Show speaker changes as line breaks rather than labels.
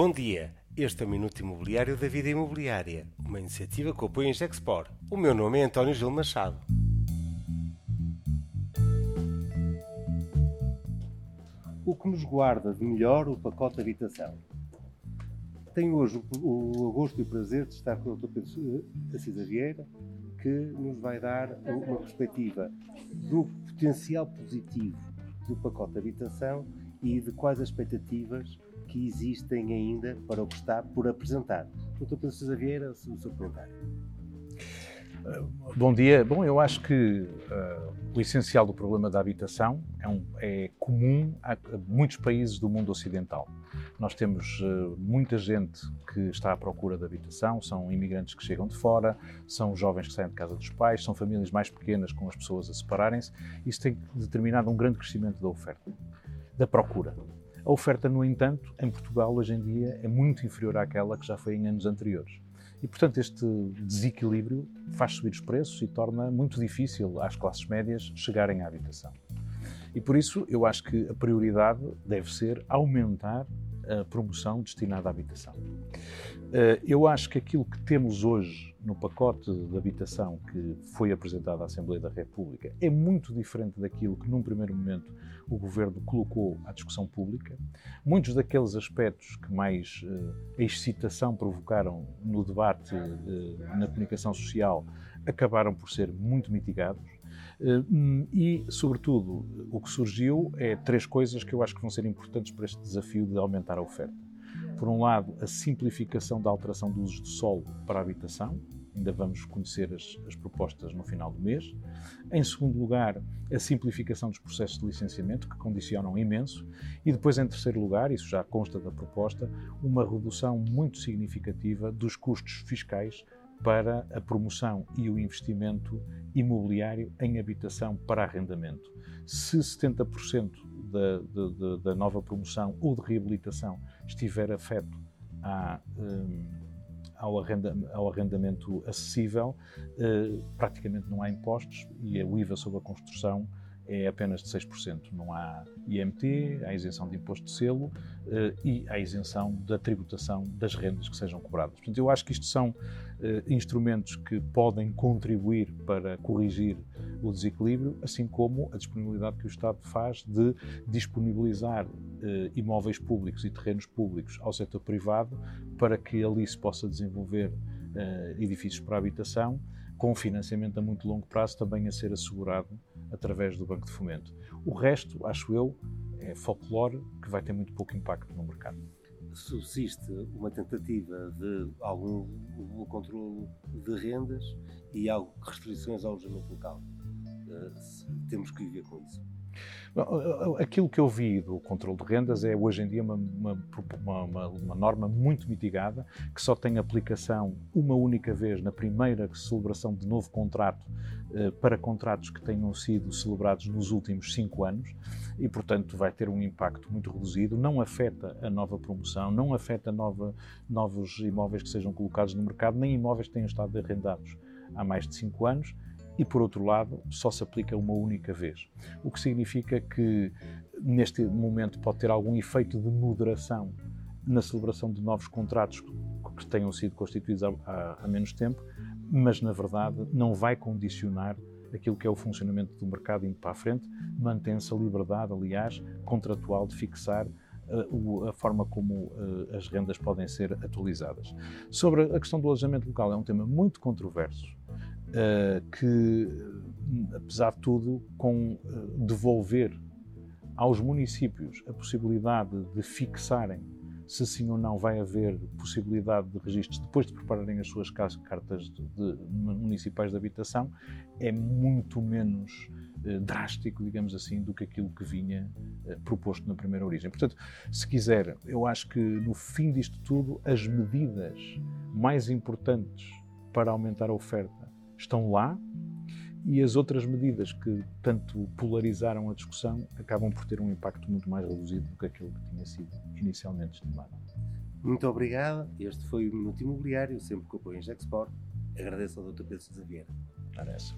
Bom dia, este é o Minuto Imobiliário da Vida Imobiliária, uma iniciativa que apoia em Gexpor. O meu nome é António Gil Machado. O que nos guarda de melhor o pacote habitação? Tenho hoje o, o gosto e o prazer de estar com o Dr. Pedro Assis Vieira, que nos vai dar uma perspectiva do potencial positivo do pacote habitação e de quais as expectativas que existem ainda para o que está por apresentar. Doutor Pedro Sousa Vieira, o seu comentário.
Bom dia. Bom, eu acho que uh, o essencial do problema da habitação é, um, é, comum a muitos países do mundo ocidental. Nós temos uh, muita gente que está à procura de habitação, são imigrantes que chegam de fora, são jovens que saem de casa dos pais, são famílias mais pequenas com as pessoas a separarem-se. Isso tem determinado um grande crescimento da oferta, da procura. A oferta, no entanto, em Portugal hoje em dia é muito inferior àquela que já foi em anos anteriores. E, portanto, este desequilíbrio faz subir os preços e torna muito difícil às classes médias chegarem à habitação. E por isso eu acho que a prioridade deve ser aumentar a promoção destinada à habitação. Eh, eu acho que aquilo que temos hoje no pacote de habitação que foi apresentado à Assembleia da República é muito diferente daquilo que, num primeiro momento, o Governo colocou à discussão pública. Muitos daqueles aspectos que mais uh, excitação provocaram no debate uh, na comunicação social acabaram por ser muito mitigados. Uh, e, sobretudo, o que surgiu é três coisas que eu acho que vão ser importantes para este desafio de aumentar a oferta. Por um lado, a simplificação da alteração do uso de solo para a habitação, ainda vamos conhecer as, as, propostas no final do mês. Em segundo lugar, a simplificação dos processos de licenciamento, que condicionam imenso. E depois, em terceiro lugar, isso já consta da proposta, uma redução muito significativa dos custos fiscais para a promoção e o investimento imobiliário em habitação para arrendamento. Se 70% da, da, da, nova promoção ou de reabilitação estiver afeto à. Um, ao, arrenda, ao arrendamento acessível, eh, praticamente não há impostos e o IVA sobre a construção é apenas de 6%. Não há IMT, há isenção de imposto de selo eh, e há isenção da tributação das rendas que sejam cobradas. Portanto, eu acho que isto são eh, instrumentos que podem contribuir para corrigir o desequilíbrio, assim como a disponibilidade que o Estado faz de disponibilizar eh, imóveis públicos e terrenos públicos ao setor privado para que ali se possa desenvolver edifícios para habitação com financiamento a muito longo prazo também a ser assegurado através do Banco de Fomento. O resto, acho eu, é folclore que vai ter muito pouco impacto no mercado.
Subsiste uma tentativa de algum controle de rendas e restrições ao alojamento local. Uh, temos que viver com isso.
Aquilo que eu vi do controle de rendas é hoje em dia uma, uma, uma, uma, norma muito mitigada, que só tem aplicação uma única vez na primeira celebração de novo contrato eh, para contratos que tenham sido celebrados nos últimos cinco anos e, portanto, vai ter um impacto muito reduzido. Não afeta a nova promoção, não afeta nova, novos imóveis que sejam colocados no mercado, nem imóveis que tenham estado arrendados há mais de cinco anos e, por outro lado, só se aplica uma única vez. O que significa que, neste momento, pode ter algum efeito de moderação na celebração de novos contratos que tenham sido constituídos há, há menos tempo, mas, na verdade, não vai condicionar aquilo que é o funcionamento do mercado indo para a frente, mantém-se a liberdade, aliás, contratual de fixar uh, a forma como uh, as rendas podem ser atualizadas. Sobre a questão do alojamento local, é um tema muito controverso que, apesar de tudo, com uh, devolver aos municípios a possibilidade de fixarem se sim ou não vai haver possibilidade de registros depois de prepararem as suas cartas de, de, municipais de habitação, é muito menos eh, drástico, digamos assim, do que aquilo que vinha eh, proposto na primeira origem. Portanto, se quiser, eu acho que no fim disto tudo, as medidas mais importantes para aumentar a oferta estão lá e as outras medidas que tanto polarizaram a discussão acabam por ter um impacto muito mais reduzido do que aquilo que tinha sido inicialmente estimado.
Muito obrigado. Este foi o Minuto Imobiliário, sempre com o apoio em Gexport. Agradeço ao Dr. Pedro César Vieira.
Parece.